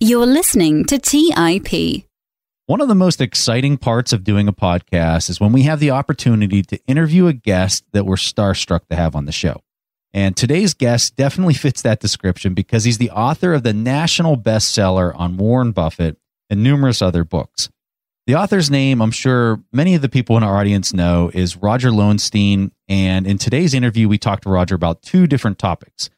You're listening to TIP. One of the most exciting parts of doing a podcast is when we have the opportunity to interview a guest that we're starstruck to have on the show. And today's guest definitely fits that description because he's the author of the national bestseller on Warren Buffett and numerous other books. The author's name, I'm sure many of the people in our audience know, is Roger Lowenstein. And in today's interview, we talked to Roger about two different topics.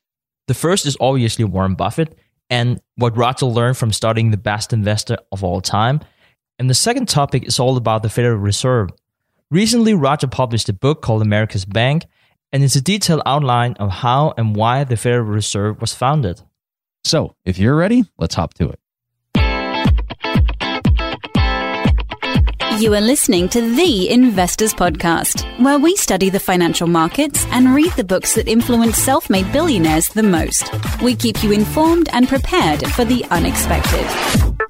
The first is obviously Warren Buffett and what Roger learned from studying the best investor of all time. And the second topic is all about the Federal Reserve. Recently, Roger published a book called America's Bank, and it's a detailed outline of how and why the Federal Reserve was founded. So, if you're ready, let's hop to it. You are listening to The Investors Podcast, where we study the financial markets and read the books that influence self made billionaires the most. We keep you informed and prepared for the unexpected.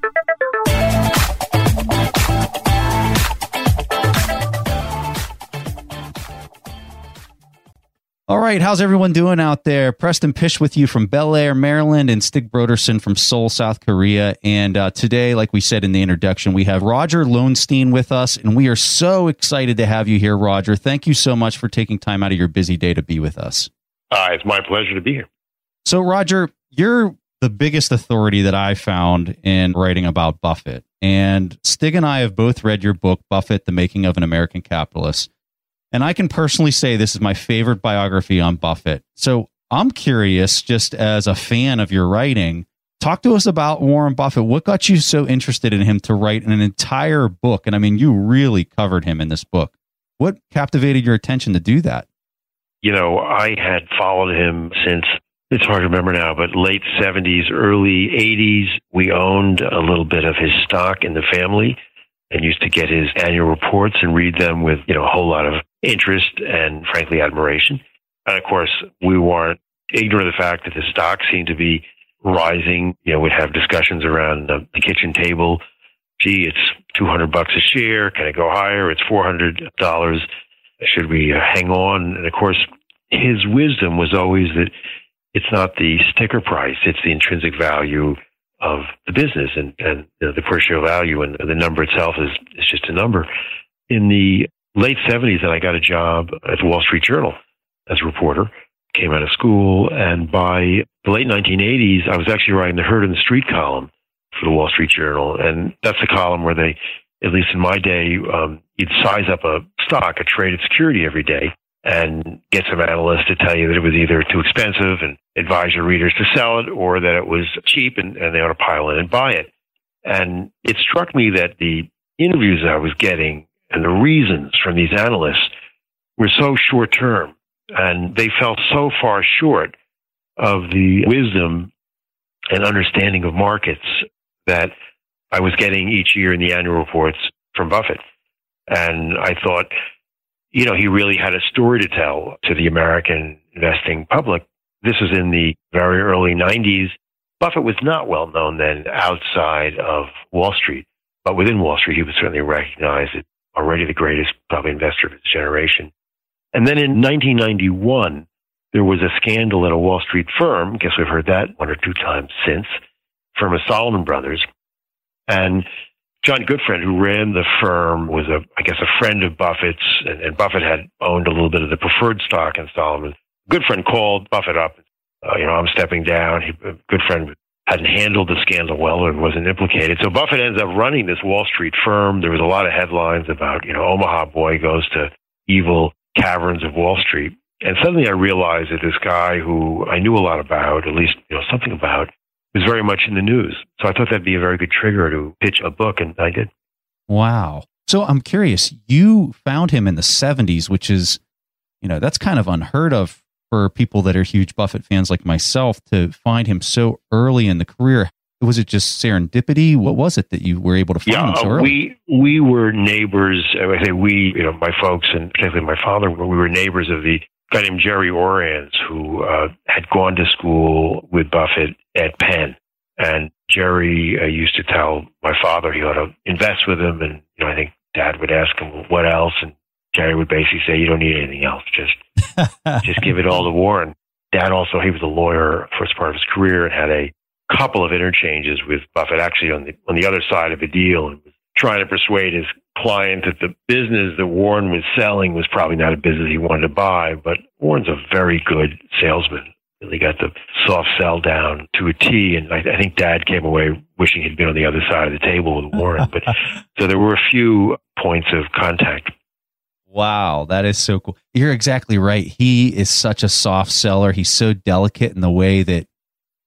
All right, how's everyone doing out there? Preston Pish with you from Bel Air, Maryland, and Stig Brodersen from Seoul, South Korea. And uh, today, like we said in the introduction, we have Roger Lowenstein with us, and we are so excited to have you here, Roger. Thank you so much for taking time out of your busy day to be with us. Uh, it's my pleasure to be here. So, Roger, you're the biggest authority that I found in writing about Buffett. And Stig and I have both read your book, Buffett, The Making of an American Capitalist. And I can personally say this is my favorite biography on Buffett. So I'm curious, just as a fan of your writing, talk to us about Warren Buffett. What got you so interested in him to write an entire book? And I mean, you really covered him in this book. What captivated your attention to do that? You know, I had followed him since it's hard to remember now, but late 70s, early 80s. We owned a little bit of his stock in the family and used to get his annual reports and read them with, you know, a whole lot of interest and frankly admiration. And of course, we weren't ignorant of the fact that the stock seemed to be rising. You know, we'd have discussions around the, the kitchen table. Gee, it's 200 bucks a share. Can it go higher? It's $400. Should we uh, hang on? And of course, his wisdom was always that it's not the sticker price, it's the intrinsic value of the business and, and you know, the per share value and the number itself is, is just a number. In the late 70s, and I got a job at the Wall Street Journal as a reporter. Came out of school, and by the late 1980s, I was actually writing the Heard in the Street column for the Wall Street Journal, and that's a column where they, at least in my day, um, you'd size up a stock, a traded security every day, and get some analysts to tell you that it was either too expensive and advise your readers to sell it, or that it was cheap and, and they ought to pile in and buy it. And it struck me that the interviews I was getting and the reasons from these analysts were so short term and they fell so far short of the wisdom and understanding of markets that I was getting each year in the annual reports from Buffett. And I thought, you know, he really had a story to tell to the American investing public. This was in the very early 90s. Buffett was not well known then outside of Wall Street, but within Wall Street, he was certainly recognized already the greatest probably investor of his generation. And then in 1991, there was a scandal at a Wall Street firm. Guess we've heard that one or two times since. Firm of Salomon Brothers. And John Gutfreund, who ran the firm, was a, I guess, a friend of Buffett's, and, and Buffett had owned a little bit of the preferred stock in Salomon. Gutfreund called Buffett up. Uh, you know, I'm stepping down. He, Gutfreund hadn't handled the scandal well and wasn't implicated. So Buffett ends up running this Wall Street firm. There was a lot of headlines about, you know, Omaha boy goes to evil caverns of Wall Street. And suddenly I realized that this guy who I knew a lot about, at least, you know, something about, was very much in the news. So I thought that'd be a very good trigger to pitch a book, and I did. Wow. So I'm curious, you found him in the 70s, which is, you know, that's kind of unheard of for people that are huge Buffett fans like myself to find him so early in the career? Was it just serendipity? What was it that you were able to find yeah, him so early? We we were neighbors. I say we, you know, my folks and particularly my father. We were neighbors of the guy named Jerry Orans who uh, had gone to school with Buffett at Penn. And Jerry uh, used to tell my father he ought to invest with him. And, you know, I think dad would ask him, what else? And Jerry would basically say, you don't need anything else. Just just give it all to Warren. Dad also, he was a lawyer first part of his career and had a couple of interchanges with Buffett actually on the on the other side of a deal and was trying to persuade his client that the business that Warren was selling was probably not a business he wanted to buy, but Warren's a very good salesman. Really got the soft sell down to a T, and I, I think Dad came away wishing he'd been on the other side of the table with Warren. But so there were a few points of contact. Wow, that is so cool. You're exactly right. He is such a soft seller. He's so delicate in the way that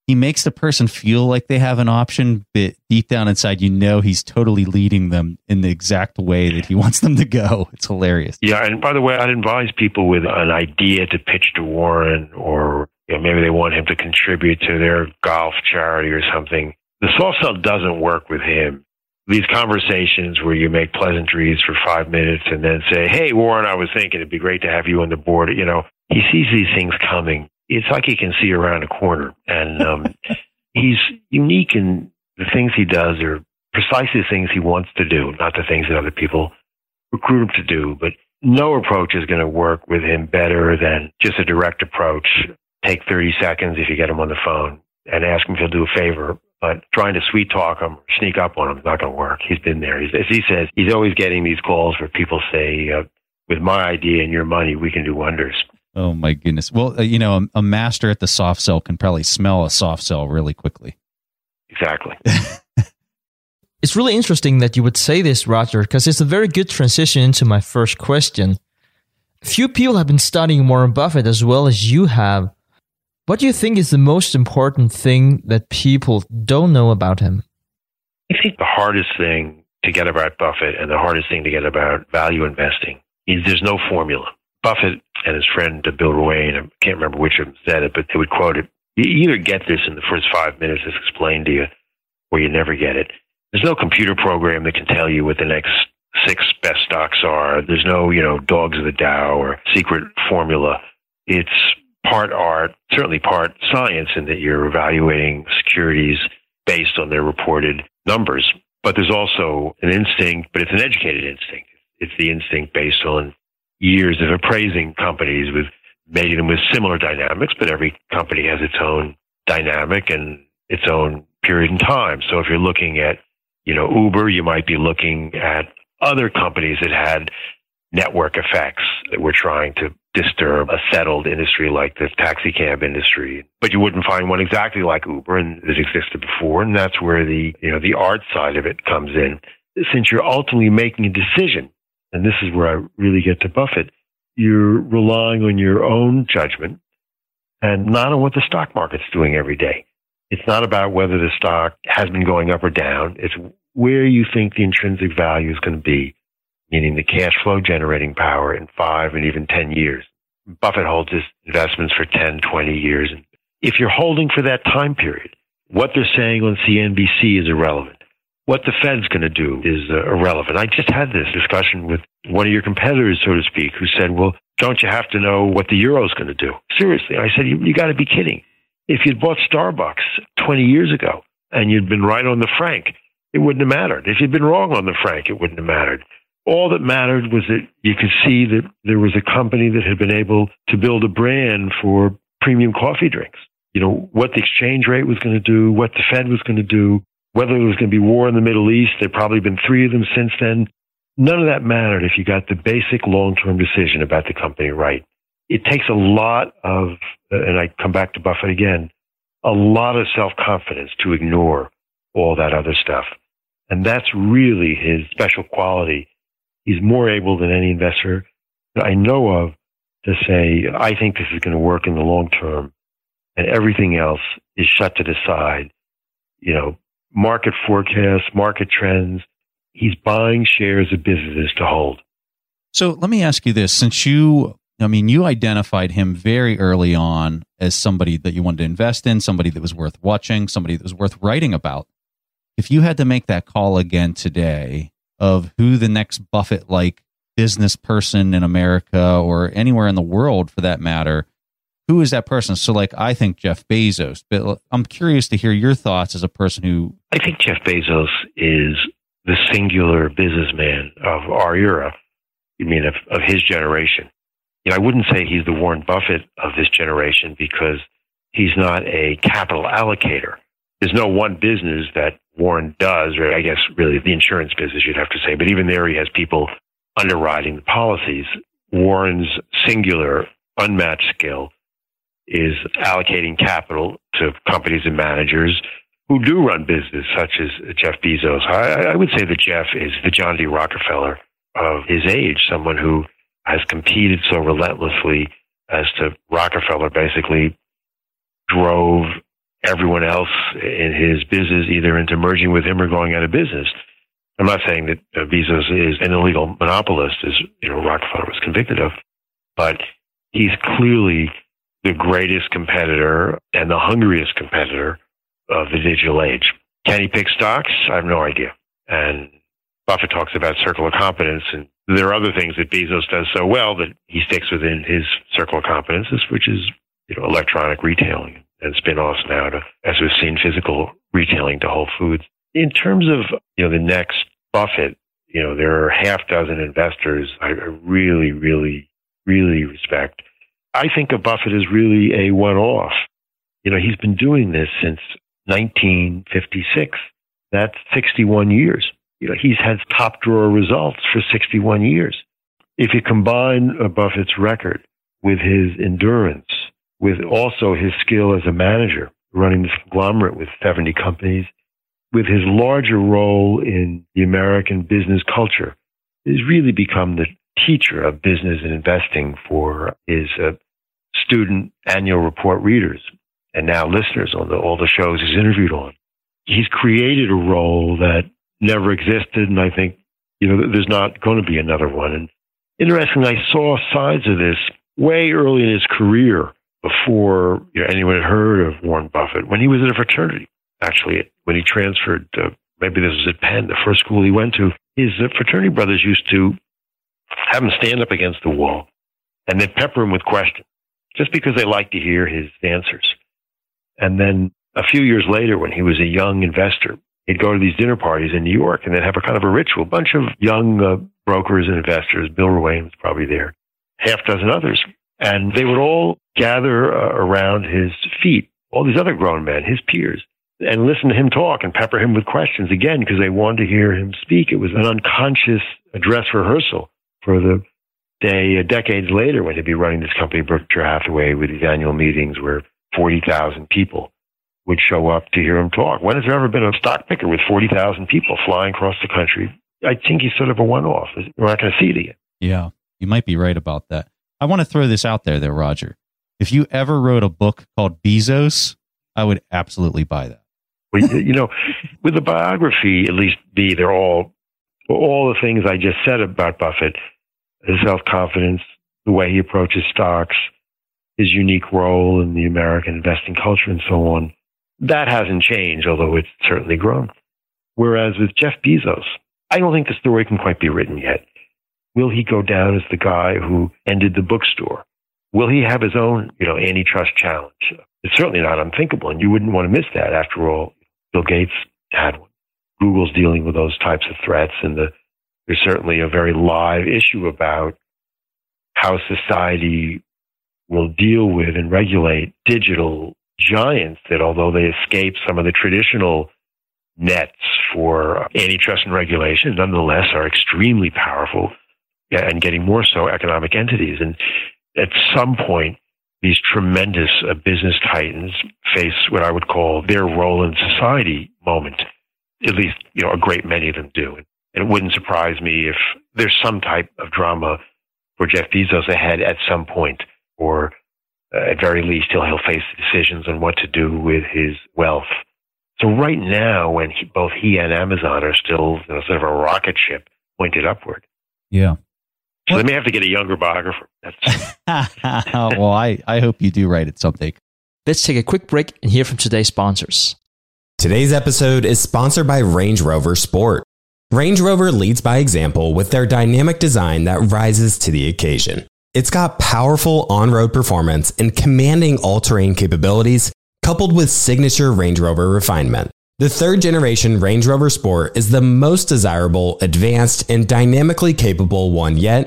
he makes the person feel like they have an option, but deep down inside, you know he's totally leading them in the exact way that he wants them to go. It's hilarious. Yeah, and by the way, I'd advise people with an idea to pitch to Warren, or you know, maybe they want him to contribute to their golf charity or something. The soft sell doesn't work with him. These conversations where you make pleasantries for five minutes and then say, "Hey, Warren, I was thinking it'd be great to have you on the board." You know, he sees these things coming it's like he can see around a corner. And um, he's unique in the things he does are precisely the things he wants to do, not the things that other people recruit him to do. But no approach is going to work with him better than just a direct approach. Take 30 seconds if you get him on the phone and ask him if he'll do a favor. But trying to sweet talk him, sneak up on him is not going to work. He's been there. He's, as he says, he's always getting these calls where people say, uh, with my idea and your money, we can do wonders. Oh my goodness. Well, uh, you know, a, a, master at the soft sell can probably smell a soft sell really quickly. Exactly. it's really interesting that you would say this, Roger, because it's a very good transition into my first question. Few people have been studying Warren Buffett as well as you have. What do you think is the most important thing that people don't know about him? I think the hardest thing to get about Buffett and the hardest thing to get about value investing is there's no formula. Buffett and his friend uh, Bill Ruane, I can't remember which of them said it, but they would quote it. You either get this in the first five minutes it's explained to you, or you never get it. There's no computer program that can tell you what the next six best stocks are. There's no, you know, dogs of the Dow or secret formula. It's part art, certainly part science, in that you're evaluating securities based on their reported numbers. But there's also an instinct, but it's an educated instinct. It's the instinct based on years of appraising companies with maybe them with similar dynamics, but every company has its own dynamic and its own period in time. So if you're looking at, you know, Uber, you might be looking at other companies that had network effects that were trying to disturb a settled industry like the taxi cab industry. But you wouldn't find one exactly like Uber and that existed before. And that's where the, you know, the art side of it comes in. Since you're ultimately making a decision and this is where I really get to Buffett, you're relying on your own judgment and not on what the stock market's doing every day. It's not about whether the stock has been going up or down. It's where you think the intrinsic value is going to be, meaning the cash flow generating power in five and even 10 years. Buffett holds his investments for 10, 20 years. If you're holding for that time period, what they're saying on CNBC is irrelevant what the Fed's going to do is uh, irrelevant. I just had this discussion with one of your competitors, so to speak, who said, well, don't you have to know what the euro's going to do? Seriously. I said, you, you got to be kidding. If you'd bought Starbucks 20 years ago and you'd been right on the franc, it wouldn't have mattered. If you'd been wrong on the franc, it wouldn't have mattered. All that mattered was that you could see that there was a company that had been able to build a brand for premium coffee drinks. You know, what the exchange rate was going to do, what the Fed was going to do, whether there was going to be war in the Middle East, there probably been three of them since then. None of that mattered if you got the basic long-term decision about the company right. It takes a lot of, uh, and I come back to Buffett again, a lot of self-confidence to ignore all that other stuff. And that's really his special quality. He's more able than any investor that I know of to say, I think this is going to work in the long term and everything else is shut to the side. You know, market forecasts, market trends. He's buying shares of businesses to hold. So let me ask you this since you, I mean, you identified him very early on as somebody that you wanted to invest in, somebody that was worth watching, somebody that was worth writing about. If you had to make that call again today of who the next Buffett like business person in America or anywhere in the world for that matter who is that person? So, like, I think Jeff Bezos, but I'm curious to hear your thoughts as a person who. I think Jeff Bezos is the singular businessman of our era. You mean of, of his generation? You know, I wouldn't say he's the Warren Buffett of this generation because he's not a capital allocator. there's no one business that Warren does, or I guess really the insurance business, you'd have to say. But even there, he has people underwriting the policies. Warren's singular, unmatched skill is allocating capital to companies and managers who do run business, such as Jeff Bezos. I, I would say that Jeff is the John D. Rockefeller of his age, someone who has competed so relentlessly as to Rockefeller basically drove everyone else in his business either into merging with him or going out of business. I'm not saying that uh, Bezos is an illegal monopolist, as you know Rockefeller was convicted of, but he's clearly the greatest competitor and the hungriest competitor of the digital age. Can he pick stocks? I have no idea. And Buffett talks about circle of competence, and there are other things that Bezos does so well that he sticks within his circle of competences, which is you know electronic retailing and spin-offs now to, as we've seen, physical retailing to Whole Foods. In terms of you know the next Buffett, you know there are half dozen investors I really, really, really respect. I think of Buffett as really a one-off. You know, he's been doing this since 1956. That's 61 years. You know, he's had top drawer results for 61 years. If you combine Buffett's record with his endurance, with also his skill as a manager, running this conglomerate with 70 companies, with his larger role in the American business culture, he's really become the teacher of business and investing for his uh, student annual report readers and now listeners on the, all the shows he's interviewed on. He's created a role that never existed, and I think you know there's not going to be another one. And interesting, I saw sides of this way early in his career before you know, anyone had heard of Warren Buffett when he was in a fraternity. Actually, when he transferred, uh, maybe this was at Penn, the first school he went to, his uh, fraternity brothers used to have him stand up against the wall and then pepper him with questions just because they liked to hear his answers. And then a few years later, when he was a young investor, he'd go to these dinner parties in New York and they'd have a kind of a ritual. A bunch of young uh, brokers and investors, Bill Ruane was probably there, half dozen others, and they would all gather uh, around his feet, all these other grown men, his peers, and listen to him talk and pepper him with questions again because they wanted to hear him speak. It was an unconscious dress rehearsal for the day, decades later, when he'd be running this company, Berkshire Hathaway, with these annual meetings where 40,000 people would show up to hear him talk. When has there ever been a stock picker with 40,000 people flying across the country? I think he's sort of a one off. We're not going to see it again. Yeah, you might be right about that. I want to throw this out there, though, Roger. If you ever wrote a book called Bezos, I would absolutely buy that. Well, you know, with the biography, at least B, they're all all the things I just said about Buffett, his self confidence, the way he approaches stocks, his unique role in the American investing culture and so on. That hasn't changed, although it's certainly grown. Whereas with Jeff Bezos, I don't think the story can quite be written yet. Will he go down as the guy who ended the bookstore? Will he have his own, you know, antitrust challenge? It's certainly not unthinkable, and you wouldn't want to miss that. After all, Bill Gates had one. Google's dealing with those types of threats, and the, there's certainly a very live issue about how society will deal with and regulate digital giants that, although they escape some of the traditional nets for antitrust and regulation, nonetheless are extremely powerful and getting more so economic entities. And at some point, these tremendous uh, business titans face what I would call their role in society moment. At least, you know, a great many of them do. And it wouldn't surprise me if there's some type of drama for Jeff Bezos ahead at some point or uh, at very least, he'll, he'll face decisions on what to do with his wealth. So right now, when he, both he and Amazon are still you know, sort of a rocket ship pointed upward. Yeah. So they may have to get a younger biographer. well, I, I hope you do write it someday. Let's take a quick break and hear from today's sponsors. Today's episode is sponsored by Range Rover Sport. Range Rover leads by example with their dynamic design that rises to the occasion. It's got powerful on road performance and commanding all terrain capabilities, coupled with signature Range Rover refinement. The third generation Range Rover Sport is the most desirable, advanced, and dynamically capable one yet,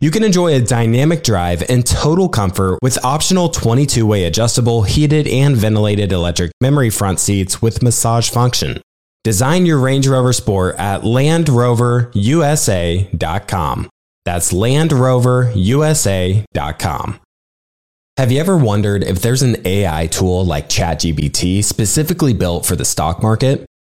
You can enjoy a dynamic drive and total comfort with optional 22 way adjustable, heated, and ventilated electric memory front seats with massage function. Design your Range Rover Sport at LandRoverUSA.com. That's LandRoverUSA.com. Have you ever wondered if there's an AI tool like ChatGPT specifically built for the stock market?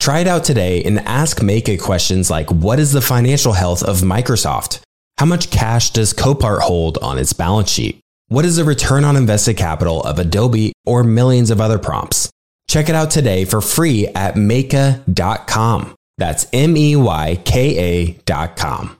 Try it out today and ask Meyka questions like What is the financial health of Microsoft? How much cash does Copart hold on its balance sheet? What is the return on invested capital of Adobe or millions of other prompts? Check it out today for free at Meyka.com. That's M E Y K A.com.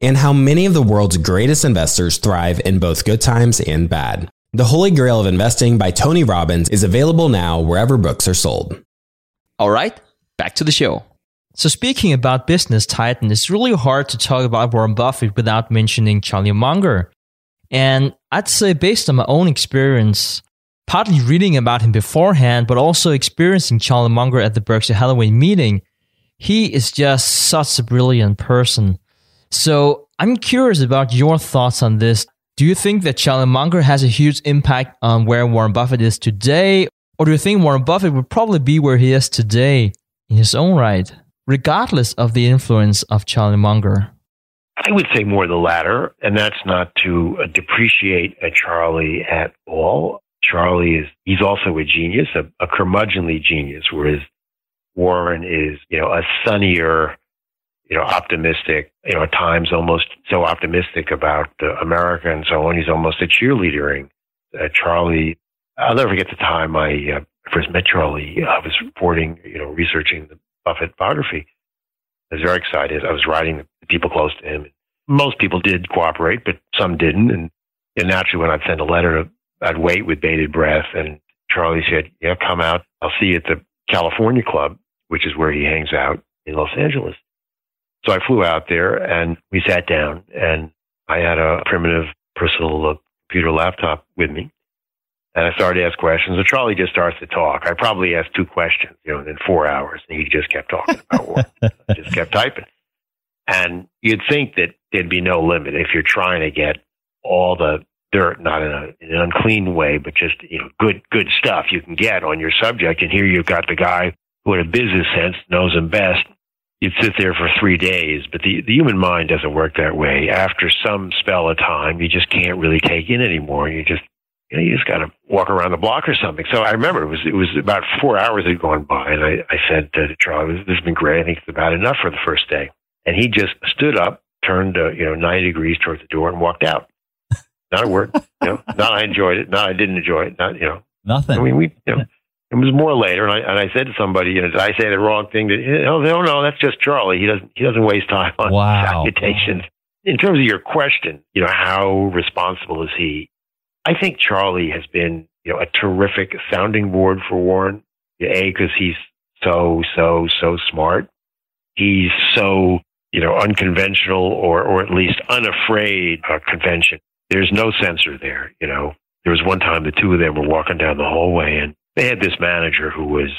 and how many of the world's greatest investors thrive in both good times and bad. The Holy Grail of Investing by Tony Robbins is available now wherever books are sold. All right, back to the show. So, speaking about business titan, it's really hard to talk about Warren Buffett without mentioning Charlie Munger. And I'd say, based on my own experience, partly reading about him beforehand, but also experiencing Charlie Munger at the Berkshire Hathaway meeting, he is just such a brilliant person. So I'm curious about your thoughts on this. Do you think that Charlie Munger has a huge impact on where Warren Buffett is today? Or do you think Warren Buffett would probably be where he is today in his own right, regardless of the influence of Charlie Munger? I would say more the latter, and that's not to uh, depreciate a Charlie at all. Charlie is, he's also a genius, a, a curmudgeonly genius, whereas Warren is, you know, a sunnier, you know, optimistic, you know, at times almost so optimistic about uh, America and so on. He's almost a cheerleadering. Uh, Charlie, I'll never forget the time I uh, first met Charlie. I was reporting, you know, researching the Buffett biography. I was very excited. I was writing the people close to him. Most people did cooperate, but some didn't. And, and naturally, when I'd send a letter, I'd wait with bated breath. And Charlie said, "Yeah, come out. I'll see you at the California Club, which is where he hangs out in Los Angeles." So I flew out there and we sat down and I had a primitive personal uh, computer laptop with me. And I started to ask questions. And Charlie just starts to talk. I probably asked two questions, you know, in four hours. And he just kept talking about war. Just kept typing. And you'd think that there'd be no limit if you're trying to get all the dirt, not in, a, in an unclean way, but just, you know, good, good stuff you can get on your subject. And here you've got the guy who in a business sense knows him best you'd sit there for three days. But the, the human mind doesn't work that way. After some spell of time, you just can't really take in anymore. You just, you know, you just got to walk around the block or something. So I remember it was, it was about four hours had gone by and I, I said to Charlie, this has been great. I think it's about enough for the first day. And he just stood up, turned, uh, you know, 90 degrees towards the door and walked out. Not a word, you know, not I enjoyed it. Not I didn't enjoy it. Not, you know, nothing. I mean, we, you know, it was more later, and I and I said to somebody, you know, did I say the wrong thing? Oh no, no, that's just Charlie. He doesn't he doesn't waste time on wow. salutations. in terms of your question, you know, how responsible is he? I think Charlie has been, you know, a terrific sounding board for Warren. A, because he's so, so, so smart. He's so, you know, unconventional or, or at least unafraid of convention. There's no censor there, you know. There was one time the two of them were walking down the hallway and they had this manager who was,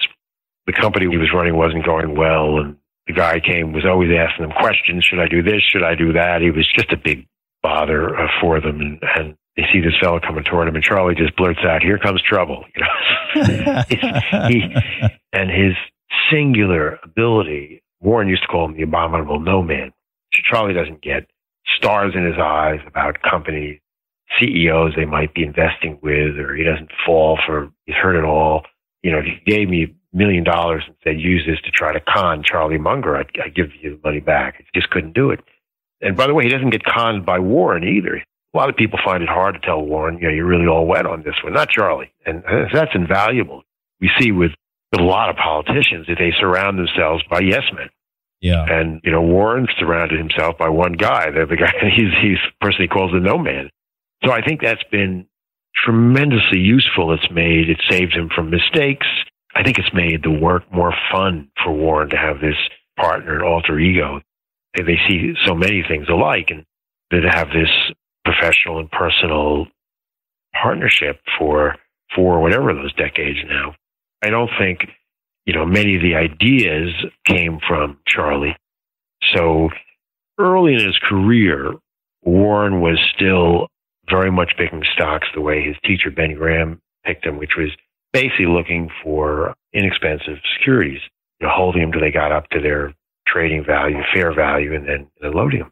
the company he was running wasn't going well and the guy came, was always asking them questions. Should I do this? Should I do that? He was just a big bother uh, for them. And, and they see this fellow coming toward him and Charlie just blurts out, here comes trouble. You know, he, and his singular ability, Warren used to call him the abominable no man. Charlie doesn't get stars in his eyes about companies, CEOs they might be investing with, or he doesn't fall for, he's heard it all. You know, if he gave me a million dollars and said, use this to try to con Charlie Munger, I'd, I'd give you the money back. He just couldn't do it. And by the way, he doesn't get conned by Warren either. A lot of people find it hard to tell Warren, you know, you're really all wet on this one, not Charlie. And that's invaluable. We see with a lot of politicians that they surround themselves by yes men. Yeah. And, you know, Warren surrounded himself by one guy. The, the guy, he's, he's the person he calls the no man. So I think that's been tremendously useful. It's made, it saved him from mistakes. I think it's made the work more fun for Warren to have this partner, and alter ego. They, they see so many things alike and to have this professional and personal partnership for, for whatever those decades now. I don't think, you know, many of the ideas came from Charlie. So early in his career, Warren was still very much picking stocks the way his teacher, Ben Graham, picked them, which was basically looking for inexpensive securities, you know, holding them till they got up to their trading value, fair value, and then, loading them.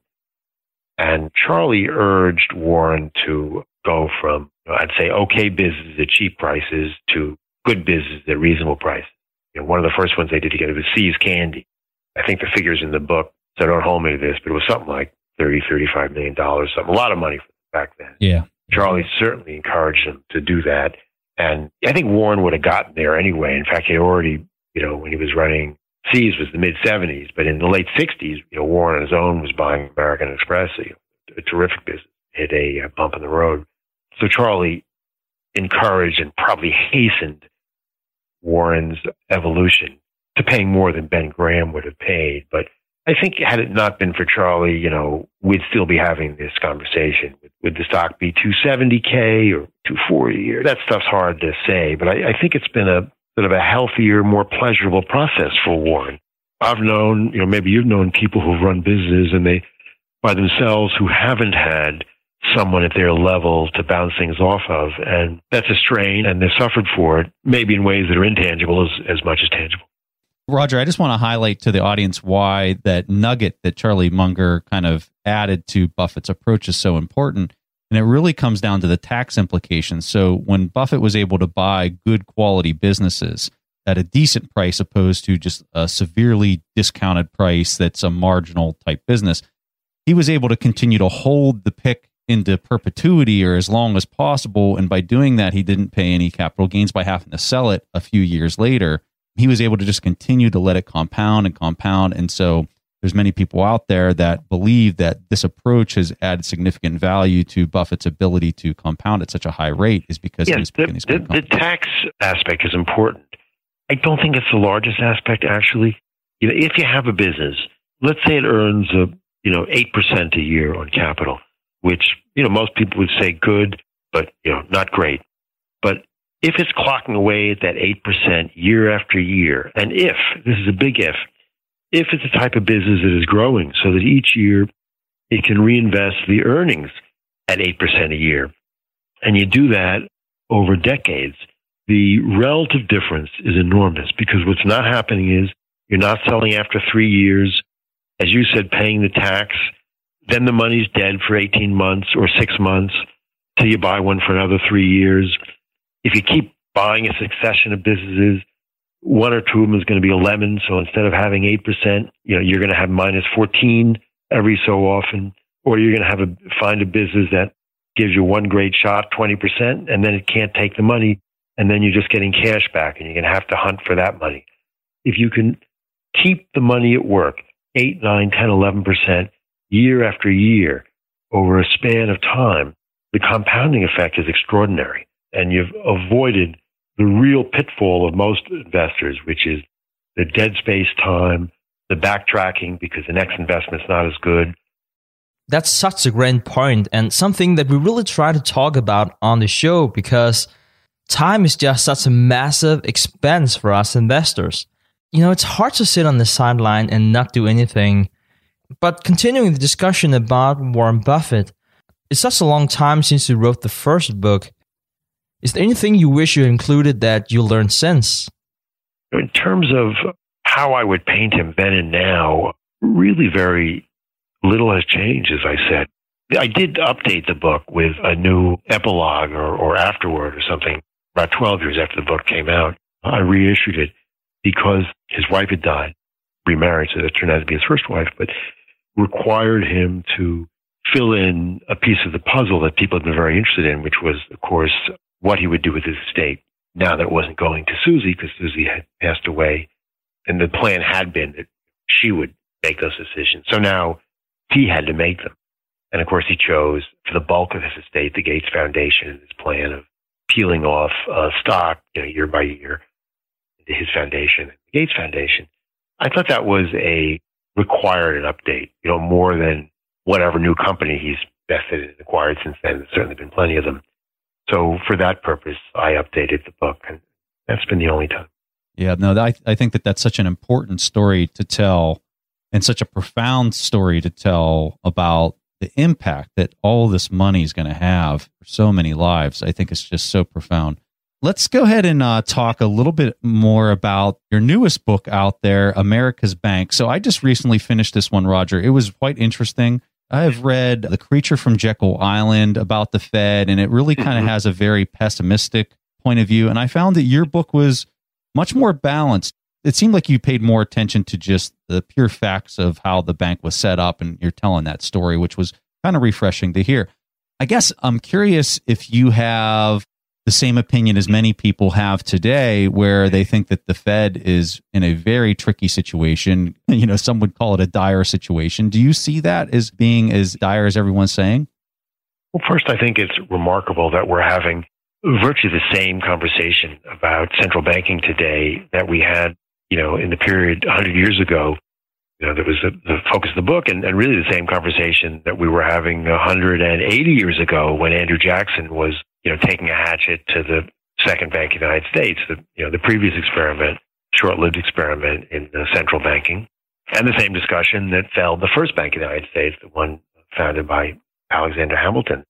And Charlie urged Warren to go from, I'd say, okay business at cheap prices to good business at reasonable prices. You know, one of the first ones they did together was See's Candy. I think the figures in the book, so don't hold me to this, but it was something like 30, 35 million dollars, something, a lot of money back then. Yeah. Charlie certainly encouraged him to do that. And I think Warren would have gotten there anyway. In fact, he already, you know, when he was running See's was the mid 70s, but in the late 60s, you know, Warren on his own was buying American Express, a, a terrific business, hit a, a bump in the road. So Charlie encouraged and probably hastened Warren's evolution to paying more than Ben Graham would have paid. But I think had it not been for Charlie, you know, we'd still be having this conversation. Would the stock be 270K or 240 or that stuff's hard to say, but I, I think it's been a sort of a healthier, more pleasurable process for Warren. I've known, you know, maybe you've known people who've run businesses and they, by themselves, who haven't had someone at their level to bounce things off of. And that's a strain and they've suffered for it, maybe in ways that are intangible as, as much as tangible. Roger, I just want to highlight to the audience why that nugget that Charlie Munger kind of added to Buffett's approach is so important. And it really comes down to the tax implications. So when Buffett was able to buy good quality businesses at a decent price opposed to just a severely discounted price that's a marginal type business, he was able to continue to hold the pick into perpetuity or as long as possible. And by doing that, he didn't pay any capital gains by having to sell it a few years later he was able to just continue to let it compound and compound. And so there's many people out there that believe that this approach has added significant value to Buffett's ability to compound at such a high rate is because yes, the, the, the tax aspect is important. I don't think it's the largest aspect actually. You know, if you have a business, let's say it earns a you know eight percent a year on capital, which you know most people would say good, but you know not great. But if it's clocking away at that 8% year after year, and if, this is a big if, if it's a type of business that is growing so that each year it can reinvest the earnings at 8% a year, and you do that over decades, the relative difference is enormous because what's not happening is you're not selling after three years. As you said, paying the tax, then the money's dead for 18 months or six months till you buy one for another three years if you keep buying a succession of businesses, one or two of them is going to be a lemon. So instead of having 8%, you know, you're going to have minus 14 every so often, or you're going to have a, find a business that gives you one great shot, 20%, and then it can't take the money. And then you're just getting cash back and you're going to have to hunt for that money. If you can keep the money at work, 8, 9, 10, 11%, year after year over a span of time, the compounding effect is extraordinary. And you've avoided the real pitfall of most investors, which is the dead space time, the backtracking because the next investment's not as good. That's such a great point and something that we really try to talk about on the show because time is just such a massive expense for us investors. You know, it's hard to sit on the sideline and not do anything. But continuing the discussion about Warren Buffett, it's such a long time since you wrote the first book. Is there anything you wish you included that you learned since? In terms of how I would paint him then and now, really very little has changed, as I said. I did update the book with a new epilogue or, or afterword or something about 12 years after the book came out. I reissued it because his wife had died, remarried, so that turned out to be his first wife, but required him to fill in a piece of the puzzle that people had been very interested in, which was, of course, what he would do with his estate now that it wasn't going to Susie because Susie had passed away. And the plan had been that she would make those decisions. So now he had to make them. And of course, he chose for the bulk of his estate the Gates Foundation his plan of peeling off uh, stock you know, year by year into his foundation, the Gates Foundation. I thought that was a required an update, you know, more than whatever new company he's invested in and acquired since then. There's certainly been plenty of them. So for that purpose, I updated the book, and that's been the only time. Yeah, no, I, I think that that's such an important story to tell and such a profound story to tell about the impact that all this money is going to have for so many lives. I think it's just so profound. Let's go ahead and uh, talk a little bit more about your newest book out there, America's Bank. So I just recently finished this one, Roger. It was quite interesting. I have read The Creature from Jekyll Island about the Fed, and it really kind of mm-hmm. has a very pessimistic point of view. And I found that your book was much more balanced. It seemed like you paid more attention to just the pure facts of how the bank was set up, and you're telling that story, which was kind of refreshing to hear. I guess I'm curious if you have the same opinion as many people have today, where they think that the Fed is in a very tricky situation. You know, some would call it a dire situation. Do you see that as being as dire as everyone's saying? Well, first, I think it's remarkable that we're having virtually the same conversation about central banking today that we had, you know, in the period 100 years ago. You know, there was the, the focus of the book and, and really the same conversation that we were having 180 years ago when Andrew Jackson was you know, taking a hatchet to the second bank of the United States, the, you know, the previous experiment, short-lived experiment in central banking, and the same discussion that felled the first bank of the United States, the one founded by Alexander Hamilton.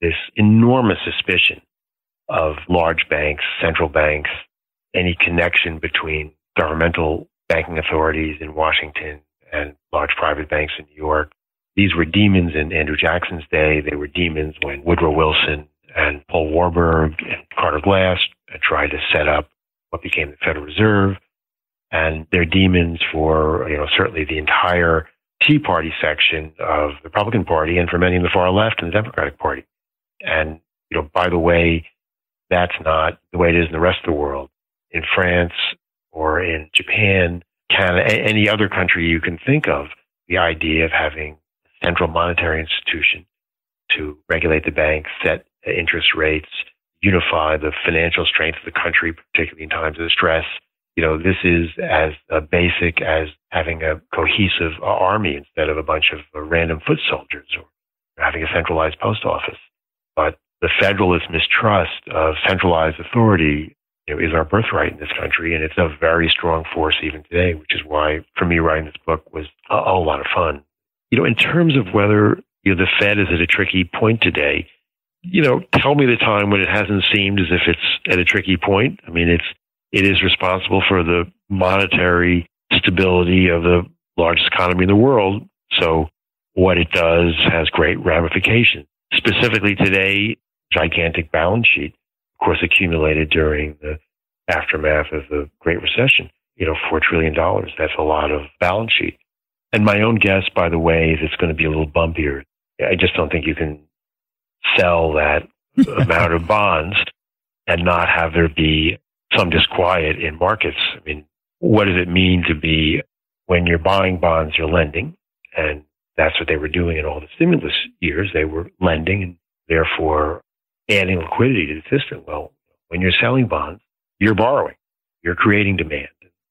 This enormous suspicion of large banks, central banks, any connection between governmental banking authorities in Washington and large private banks in New York. These were demons in Andrew Jackson's day. They were demons when Woodrow Wilson and Paul Warburg and Carter Glass tried to set up what became the Federal Reserve. And they're demons for, you know, certainly the entire Tea Party section of the Republican Party and for many in the far left and the Democratic Party. And, you know, by the way, that's not the way it is in the rest of the world. In France or in Japan, Canada, any other country you can think of, the idea of having a central monetary institution to regulate the banks, set interest rates, unify the financial strength of the country, particularly in times of stress. You know, this is as uh, basic as having a cohesive army instead of a bunch of uh, random foot soldiers or having a centralized post office. But the federalist mistrust of centralized authority you know, is our birthright in this country, and it's a very strong force even today, which is why, for me, writing this book was a, a lot of fun. You know, in terms of whether you know the Fed is at a tricky point today, you know, tell me the time when it hasn't seemed as if it's at a tricky point. I mean, it's it is responsible for the monetary stability of the largest economy in the world. So what it does has great ramifications. Specifically today, gigantic balance sheet, of course, accumulated during the aftermath of the Great Recession. You know, $4 trillion. That's a lot of balance sheet. And my own guess, by the way, is it's going to be a little bumpier. I just don't think you can sell that amount of bonds and not have there be some disquiet in markets. I mean, what does it mean to be when you're buying bonds, you're lending, and that's what they were doing in all the stimulus years. They were lending and therefore adding liquidity to the system. Well, when you're selling bonds, you're borrowing, you're creating demand.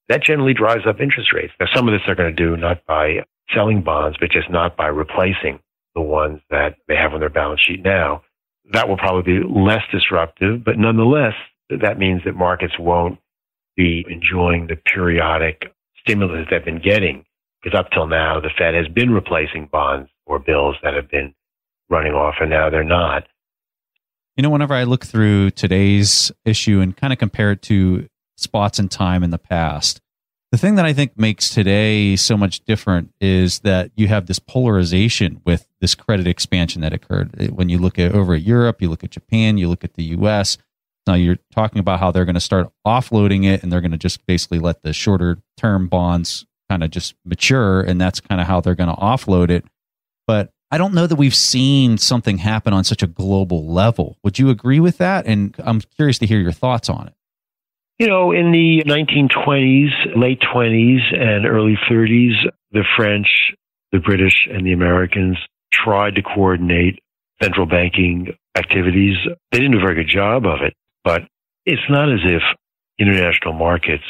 That generally drives up interest rates. Now, some of this they're going to do not by selling bonds, but just not by replacing the ones that they have on their balance sheet now. That will probably be less disruptive, but nonetheless, that means that markets won't be enjoying the periodic stimulus they've been getting because up till now, the Fed has been replacing bonds or bills that have been running off, and now they're not. You know, whenever I look through today's issue and kind of compare it to spots in time in the past, the thing that I think makes today so much different is that you have this polarization with this credit expansion that occurred. When you look at over at Europe, you look at Japan, you look at the US. Now you're talking about how they're going to start offloading it and they're going to just basically let the shorter term bonds kind of just mature and that's kind of how they're going to offload it but i don't know that we've seen something happen on such a global level would you agree with that and i'm curious to hear your thoughts on it you know in the 1920s late 20s and early 30s the french the british and the americans tried to coordinate central banking activities they didn't do a very good job of it but it's not as if international markets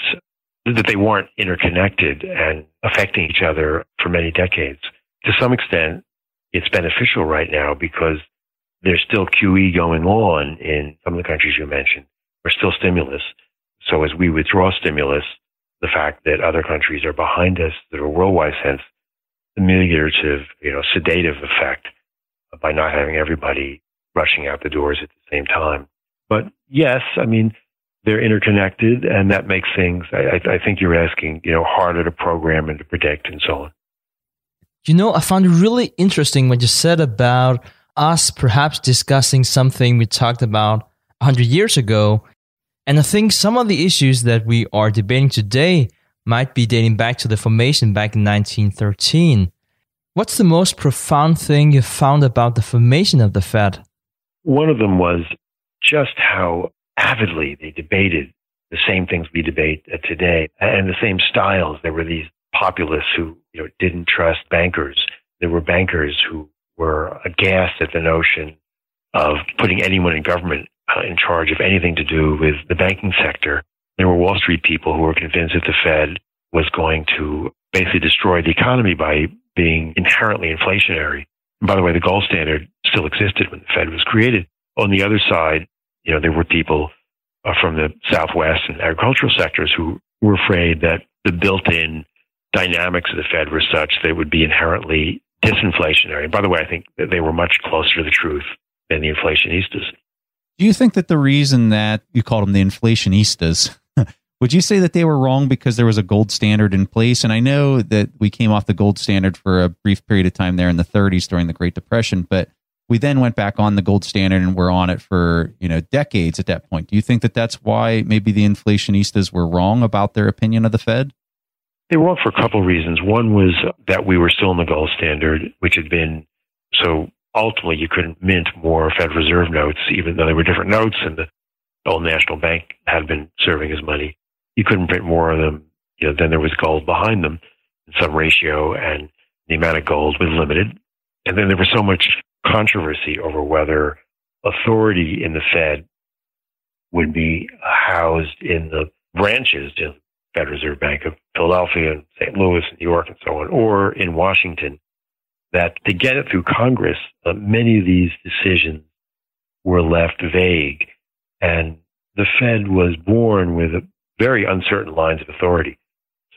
that they weren't interconnected and affecting each other for many decades. To some extent, it's beneficial right now because there's still QE going on in some of the countries you mentioned. There's still stimulus. So as we withdraw stimulus, the fact that other countries are behind us that are worldwide sense, the ameliorative, you know, sedative effect by not having everybody rushing out the doors at the same time. But yes, I mean, they're interconnected, and that makes things. I, I think you're asking, you know, harder to program and to predict, and so on. You know, I found it really interesting what you said about us perhaps discussing something we talked about 100 years ago. And I think some of the issues that we are debating today might be dating back to the formation back in 1913. What's the most profound thing you found about the formation of the Fed? One of them was just how avidly they debated the same things we debate today and the same styles. There were these populists who you know didn't trust bankers. There were bankers who were aghast at the notion of putting anyone in government uh, in charge of anything to do with the banking sector. There were Wall Street people who were convinced that the Fed was going to basically destroy the economy by being inherently inflationary. And by the way, the gold standard still existed when the Fed was created. On the other side, you know, there were people uh, from the Southwest and agricultural sectors who were afraid that the built-in dynamics of the Fed were such they would be inherently disinflationary. And by the way, I think they were much closer to the truth than the inflationistas. Do you think that the reason that you called them the inflationistas, would you say that they were wrong because there was a gold standard in place? And I know that we came off the gold standard for a brief period of time there in the 30s during the Great Depression, but we then went back on the gold standard and we're on it for you know decades at that point. Do you think that that's why maybe the inflationistas were wrong about their opinion of the fed? They were wrong for a couple of reasons. One was that we were still in the gold standard which had been so ultimately you couldn't mint more Fed reserve notes even though they were different notes and the old national bank had been serving as money you couldn't print more of them you know then there was gold behind them in some ratio and the amount of gold was limited and then there was so much controversy over whether authority in the Fed would be housed in the branches the Federal Reserve Bank of Philadelphia and St. Louis and New York and so on, or in Washington, that to get it through Congress, uh, many of these decisions were left vague. And the Fed was born with very uncertain lines of authority.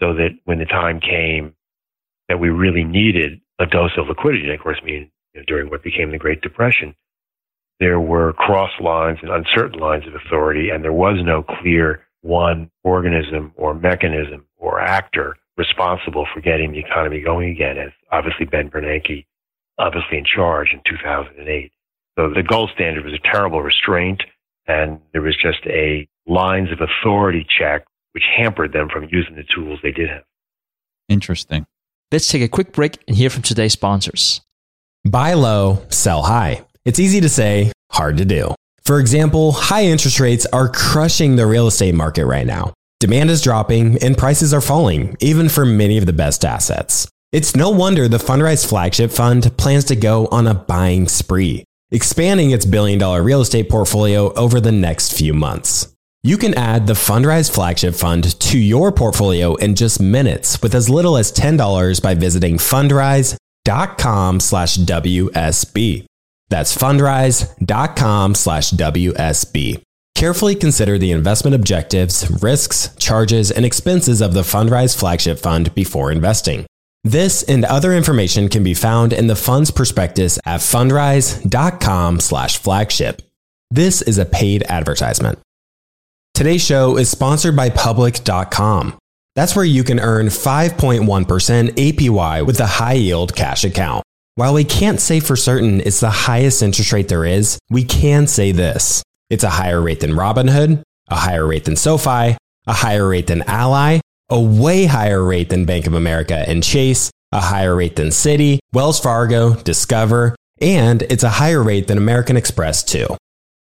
So that when the time came that we really needed a dose of liquidity, and of course, mean know, during what became the Great Depression, there were cross lines and uncertain lines of authority, and there was no clear one organism or mechanism or actor responsible for getting the economy going again, as obviously Ben Bernanke, obviously in charge in 2008. So the gold standard was a terrible restraint, and there was just a lines of authority check which hampered them from using the tools they did have. Interesting. Let's take a quick break and hear from today's sponsors. Buy low, sell high. It's easy to say, hard to do. For example, high interest rates are crushing the real estate market right now. Demand is dropping and prices are falling, even for many of the best assets. It's no wonder the Fundrise flagship fund plans to go on a buying spree, expanding its billion dollar real estate portfolio over the next few months. You can add the Fundrise flagship fund to your portfolio in just minutes with as little as $10 by visiting fundrise.com slash WSB. That's fundrise.com slash WSB. Carefully consider the investment objectives, risks, charges, and expenses of the Fundrise flagship fund before investing. This and other information can be found in the fund's prospectus at fundrise.com/flagship. This is a paid advertisement. Today's show is sponsored by public.com. That's where you can earn 5.1% APY with a high yield cash account. While we can't say for certain it's the highest interest rate there is, we can say this. It's a higher rate than Robinhood, a higher rate than SoFi, a higher rate than Ally, a way higher rate than Bank of America and Chase, a higher rate than Citi, Wells Fargo, Discover, and it's a higher rate than American Express too.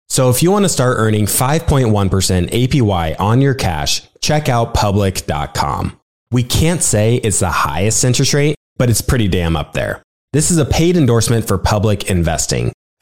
So if you want to start earning 5.1% APY on your cash, check out public.com. We can't say it's the highest interest rate, but it's pretty damn up there. This is a paid endorsement for public investing.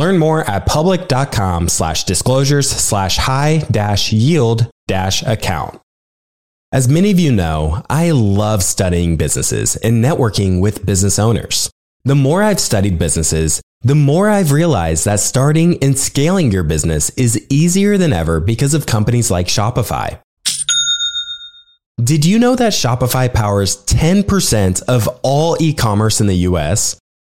Learn more at public.com slash disclosures slash high dash yield dash account. As many of you know, I love studying businesses and networking with business owners. The more I've studied businesses, the more I've realized that starting and scaling your business is easier than ever because of companies like Shopify. Did you know that Shopify powers 10% of all e commerce in the US?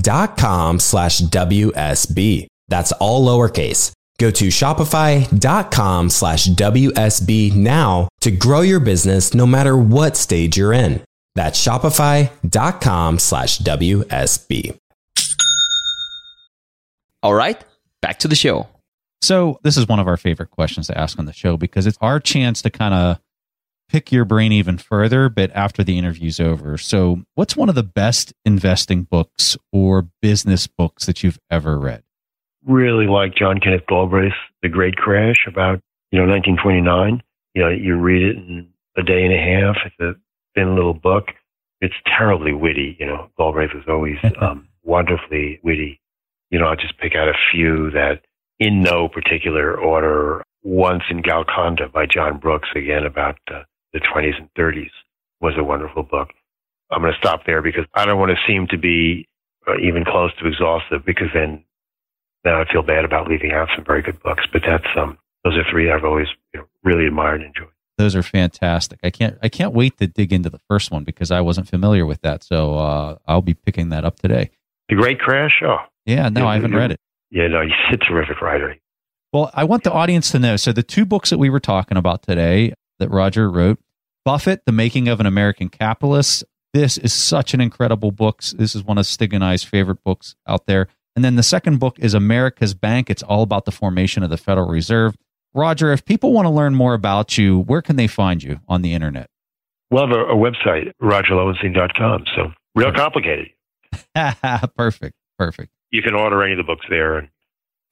dot com slash WSB. That's all lowercase. Go to shopify.com slash WSB now to grow your business no matter what stage you're in. That's shopify.com slash WSB. All right, back to the show. So, this is one of our favorite questions to ask on the show because it's our chance to kind of pick your brain even further, but after the interview's over. So, what's one of the best investing books or business books that you've ever read? Really like John Kenneth Galbraith, The Great Crash, about you know 1929. You know, you read it in a day and a half. It's a thin little book. It's terribly witty. You know, Galbraith was always um, wonderfully witty. You know, I'll just pick out a few that, in no particular order. Once in Golconda by John Brooks, again about uh, the 20s and 30s was a wonderful book. I'm going to stop there because I don't want to seem to be uh, even close to exhaustive because then then I feel bad about leaving out some very good books. But that's um those are three I've always you know, really admired and enjoyed. Those are fantastic. I can't I can't wait to dig into the first one because I wasn't familiar with that. So uh, I'll be picking that up today. The Great Crash. Oh, yeah. No, yeah, I haven't read it. Yeah, no, he's a terrific writer. Well, I want the audience to know. So the two books that we were talking about today that Roger wrote, Buffett, The Making of an American Capitalist. This is such an incredible book. This is one of Stig and I's favorite books out there. And then the second book is America's Bank. It's all about the formation of the Federal Reserve. Roger, if people want to learn more about you, where can they find you on the internet? Well, a, a website, rogerlowenstein.com. So real complicated. perfect. Perfect. You can order any of the books there and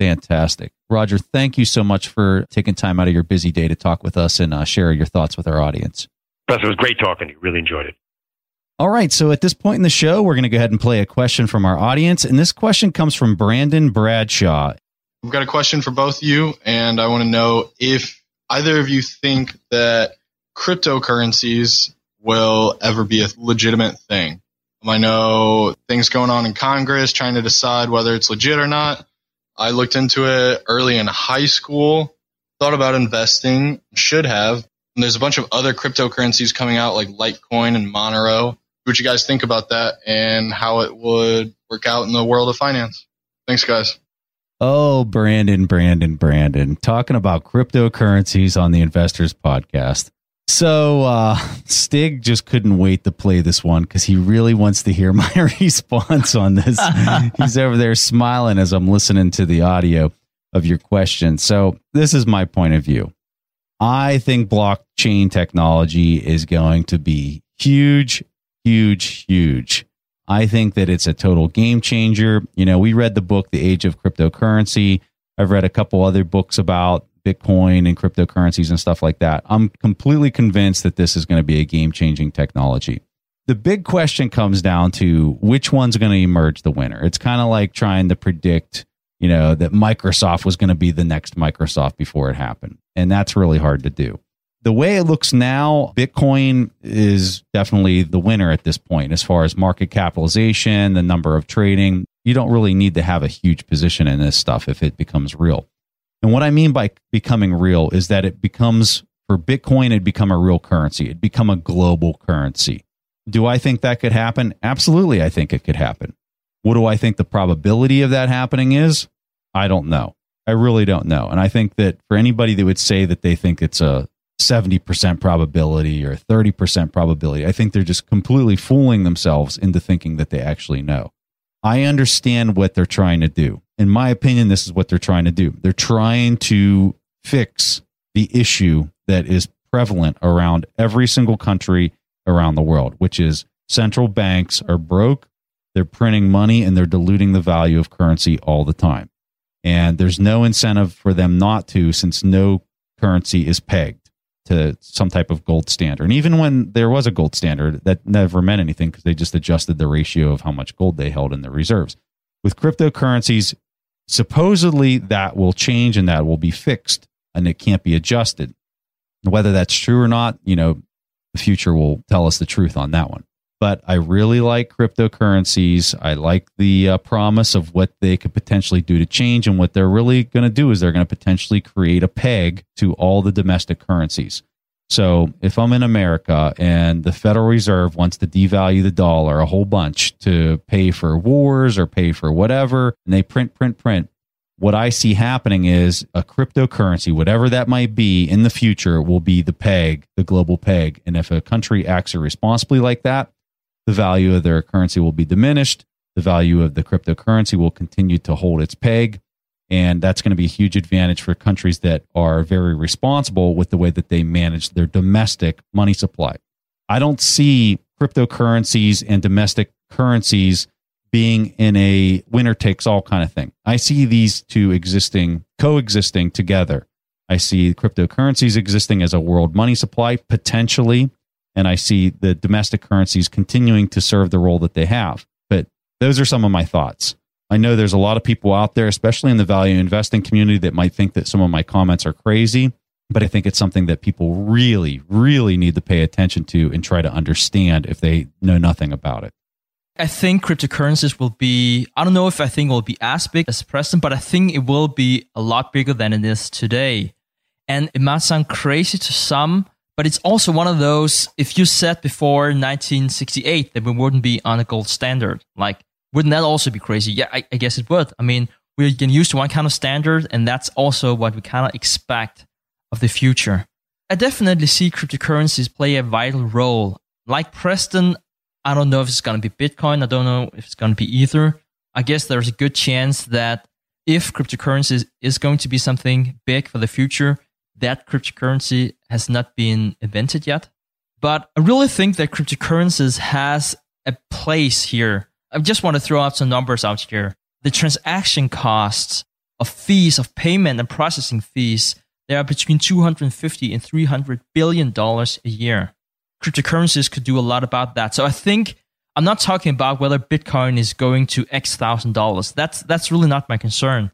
Fantastic. Roger, thank you so much for taking time out of your busy day to talk with us and uh, share your thoughts with our audience. It was great talking to you. Really enjoyed it. All right. So at this point in the show, we're going to go ahead and play a question from our audience. And this question comes from Brandon Bradshaw. We've got a question for both of you, and I want to know if either of you think that cryptocurrencies will ever be a legitimate thing. I know things going on in Congress trying to decide whether it's legit or not. I looked into it early in high school, thought about investing, should have. And there's a bunch of other cryptocurrencies coming out like Litecoin and Monero. What you guys think about that and how it would work out in the world of finance? Thanks, guys. Oh, Brandon, Brandon, Brandon, talking about cryptocurrencies on the Investors Podcast. So uh, Stig just couldn't wait to play this one because he really wants to hear my response on this. He's over there smiling as I'm listening to the audio of your question. So this is my point of view. I think blockchain technology is going to be huge, huge, huge. I think that it's a total game changer. You know, we read the book, The Age of Cryptocurrency. I've read a couple other books about Bitcoin and cryptocurrencies and stuff like that. I'm completely convinced that this is going to be a game changing technology. The big question comes down to which one's going to emerge the winner. It's kind of like trying to predict, you know, that Microsoft was going to be the next Microsoft before it happened. And that's really hard to do. The way it looks now, Bitcoin is definitely the winner at this point as far as market capitalization, the number of trading. You don't really need to have a huge position in this stuff if it becomes real. And what I mean by becoming real is that it becomes for Bitcoin, it become a real currency. It become a global currency. Do I think that could happen? Absolutely, I think it could happen. What do I think the probability of that happening is? I don't know. I really don't know. And I think that for anybody that would say that they think it's a 70% probability or 30% probability, I think they're just completely fooling themselves into thinking that they actually know. I understand what they're trying to do. In my opinion, this is what they're trying to do. They're trying to fix the issue that is prevalent around every single country around the world, which is central banks are broke, they're printing money, and they're diluting the value of currency all the time. And there's no incentive for them not to, since no currency is pegged to some type of gold standard. And even when there was a gold standard, that never meant anything because they just adjusted the ratio of how much gold they held in their reserves. With cryptocurrencies, supposedly that will change and that will be fixed and it can't be adjusted. Whether that's true or not, you know, the future will tell us the truth on that one but I really like cryptocurrencies. I like the uh, promise of what they could potentially do to change. And what they're really going to do is they're going to potentially create a peg to all the domestic currencies. So if I'm in America and the Federal Reserve wants to devalue the dollar a whole bunch to pay for wars or pay for whatever, and they print, print, print, what I see happening is a cryptocurrency, whatever that might be in the future, will be the peg, the global peg. And if a country acts irresponsibly like that, the value of their currency will be diminished. The value of the cryptocurrency will continue to hold its peg. And that's going to be a huge advantage for countries that are very responsible with the way that they manage their domestic money supply. I don't see cryptocurrencies and domestic currencies being in a winner takes all kind of thing. I see these two existing, coexisting together. I see cryptocurrencies existing as a world money supply, potentially and I see the domestic currencies continuing to serve the role that they have. But those are some of my thoughts. I know there's a lot of people out there, especially in the value investing community, that might think that some of my comments are crazy, but I think it's something that people really, really need to pay attention to and try to understand if they know nothing about it. I think cryptocurrencies will be, I don't know if I think it will be as big as present, but I think it will be a lot bigger than it is today. And it might sound crazy to some, but it's also one of those, if you said before 1968 that we wouldn't be on a gold standard, like, wouldn't that also be crazy? Yeah, I, I guess it would. I mean, we're getting used to one kind of standard, and that's also what we kind of expect of the future. I definitely see cryptocurrencies play a vital role. Like Preston, I don't know if it's going to be Bitcoin. I don't know if it's going to be Ether. I guess there's a good chance that if cryptocurrencies is going to be something big for the future, that cryptocurrency has not been invented yet. But I really think that cryptocurrencies has a place here. I just want to throw out some numbers out here. The transaction costs of fees, of payment and processing fees, they are between 250 and 300 billion dollars a year. Cryptocurrencies could do a lot about that. So I think I'm not talking about whether Bitcoin is going to X thousand dollars. That's that's really not my concern.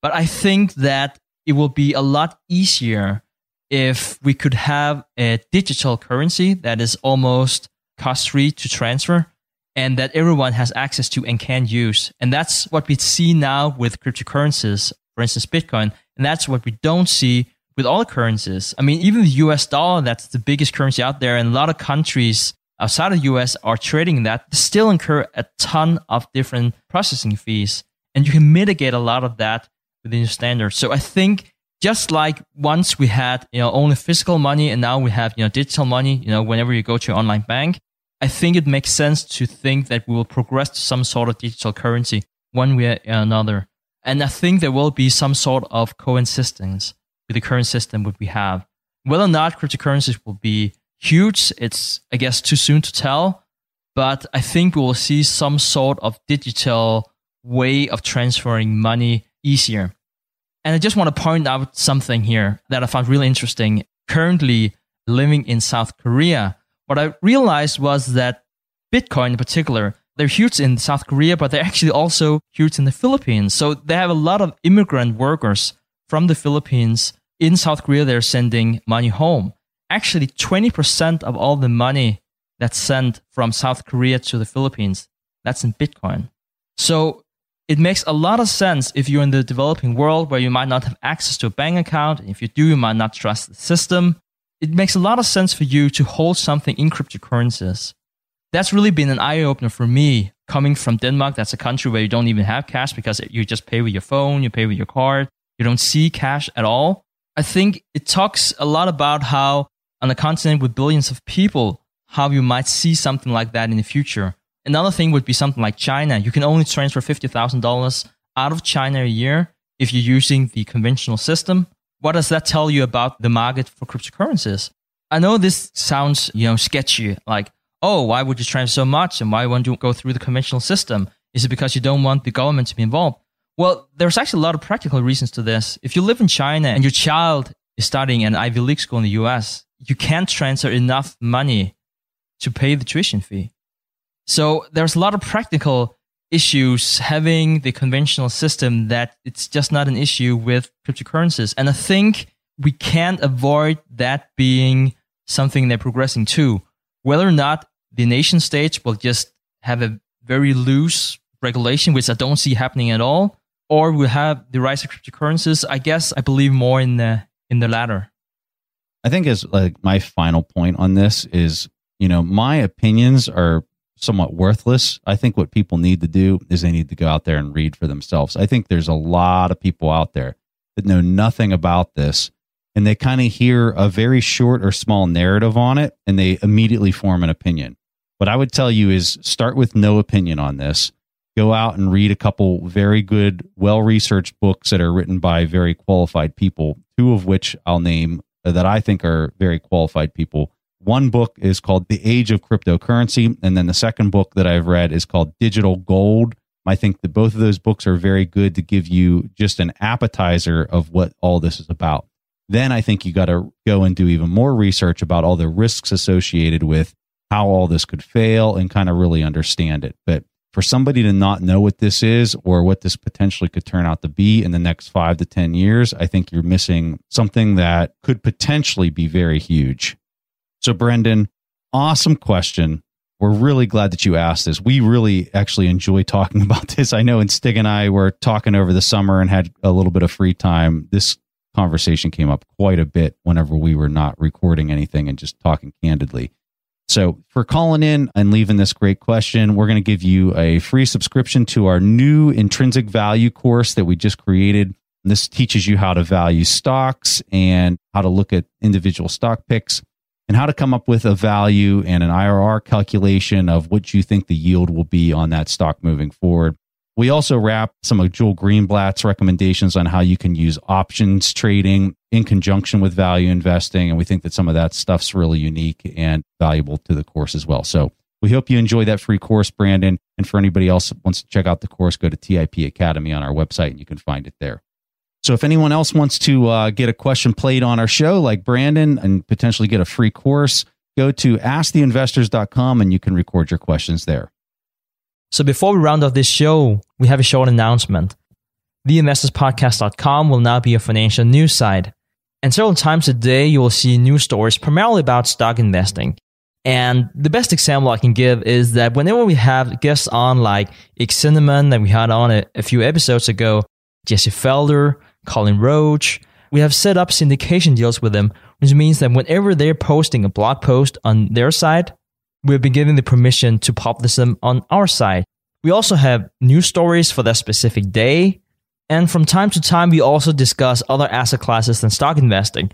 But I think that it will be a lot easier if we could have a digital currency that is almost cost free to transfer and that everyone has access to and can use. And that's what we see now with cryptocurrencies, for instance, Bitcoin. And that's what we don't see with all currencies. I mean, even the US dollar, that's the biggest currency out there, and a lot of countries outside of the US are trading that, still incur a ton of different processing fees. And you can mitigate a lot of that within standards. So I think just like once we had, you know, only physical money and now we have, you know, digital money, you know, whenever you go to your online bank, I think it makes sense to think that we will progress to some sort of digital currency one way or another. And I think there will be some sort of coexistence with the current system that we have. Whether or not cryptocurrencies will be huge, it's, I guess, too soon to tell. But I think we will see some sort of digital way of transferring money easier. And I just want to point out something here that I found really interesting. Currently living in South Korea, what I realized was that Bitcoin in particular, they're huge in South Korea, but they're actually also huge in the Philippines. So they have a lot of immigrant workers from the Philippines in South Korea. They're sending money home. Actually, 20% of all the money that's sent from South Korea to the Philippines, that's in Bitcoin. So it makes a lot of sense if you're in the developing world where you might not have access to a bank account. and If you do, you might not trust the system it makes a lot of sense for you to hold something in cryptocurrencies. That's really been an eye opener for me coming from Denmark. That's a country where you don't even have cash because you just pay with your phone, you pay with your card, you don't see cash at all. I think it talks a lot about how on a continent with billions of people, how you might see something like that in the future. Another thing would be something like China. You can only transfer $50,000 out of China a year if you're using the conventional system what does that tell you about the market for cryptocurrencies? I know this sounds, you know, sketchy, like, oh, why would you transfer so much and why won't you go through the conventional system? Is it because you don't want the government to be involved? Well, there's actually a lot of practical reasons to this. If you live in China and your child is studying an Ivy League school in the US, you can't transfer enough money to pay the tuition fee. So there's a lot of practical issues having the conventional system that it's just not an issue with cryptocurrencies. And I think we can't avoid that being something they're progressing to. Whether or not the nation states will just have a very loose regulation, which I don't see happening at all, or we'll have the rise of cryptocurrencies, I guess I believe more in the in the latter. I think as like my final point on this is, you know, my opinions are somewhat worthless. I think what people need to do is they need to go out there and read for themselves. I think there's a lot of people out there that know nothing about this and they kind of hear a very short or small narrative on it and they immediately form an opinion. What I would tell you is start with no opinion on this. Go out and read a couple very good, well researched books that are written by very qualified people, two of which I'll name that I think are very qualified people one book is called The Age of Cryptocurrency, and then the second book that I've read is called Digital Gold. I think that both of those books are very good to give you just an appetizer of what all this is about. Then I think you got to go and do even more research about all the risks associated with how all this could fail and kind of really understand it. But for somebody to not know what this is or what this potentially could turn out to be in the next five to 10 years, I think you're missing something that could potentially be very huge. So, Brendan, awesome question. We're really glad that you asked this. We really actually enjoy talking about this. I know, and Stig and I were talking over the summer and had a little bit of free time. This conversation came up quite a bit whenever we were not recording anything and just talking candidly. So, for calling in and leaving this great question, we're going to give you a free subscription to our new intrinsic value course that we just created. This teaches you how to value stocks and how to look at individual stock picks and how to come up with a value and an IRR calculation of what you think the yield will be on that stock moving forward. We also wrap some of Joel Greenblatt's recommendations on how you can use options trading in conjunction with value investing. And we think that some of that stuff's really unique and valuable to the course as well. So we hope you enjoy that free course, Brandon. And for anybody else wants to check out the course, go to TIP Academy on our website and you can find it there. So if anyone else wants to uh, get a question played on our show, like Brandon, and potentially get a free course, go to asktheinvestors.com and you can record your questions there. So before we round off this show, we have a short announcement. TheInvestorsPodcast.com will now be a financial news site. And several times a day, you will see news stories primarily about stock investing. And the best example I can give is that whenever we have guests on, like Ike Cinnamon that we had on a, a few episodes ago, Jesse Felder, Cullen Roche, we have set up syndication deals with them, which means that whenever they're posting a blog post on their site, we've been given the permission to publish them on our site. We also have news stories for that specific day. And from time to time, we also discuss other asset classes than stock investing.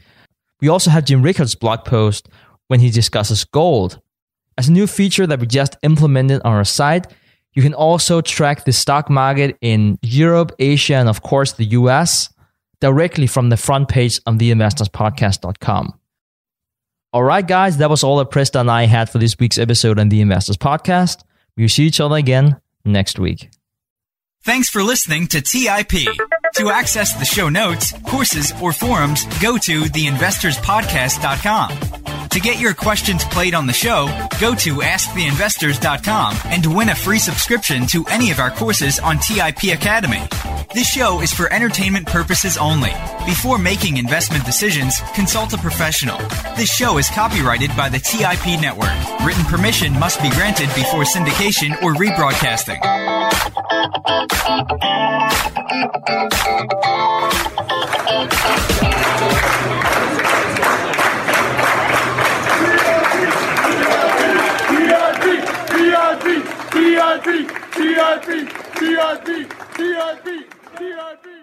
We also have Jim Rickards' blog post when he discusses gold. As a new feature that we just implemented on our site, you can also track the stock market in Europe, Asia, and of course the US directly from the front page of theinvestorspodcast.com. All right, guys, that was all that Preston and I had for this week's episode on the Investors Podcast. We'll see each other again next week. Thanks for listening to TIP. To access the show notes, courses, or forums, go to theinvestorspodcast.com. To get your questions played on the show, go to asktheinvestors.com and win a free subscription to any of our courses on TIP Academy. This show is for entertainment purposes only. Before making investment decisions, consult a professional. This show is copyrighted by the TIP network. Written permission must be granted before syndication or rebroadcasting. VIP, VIP, VIP, VIP, VIP.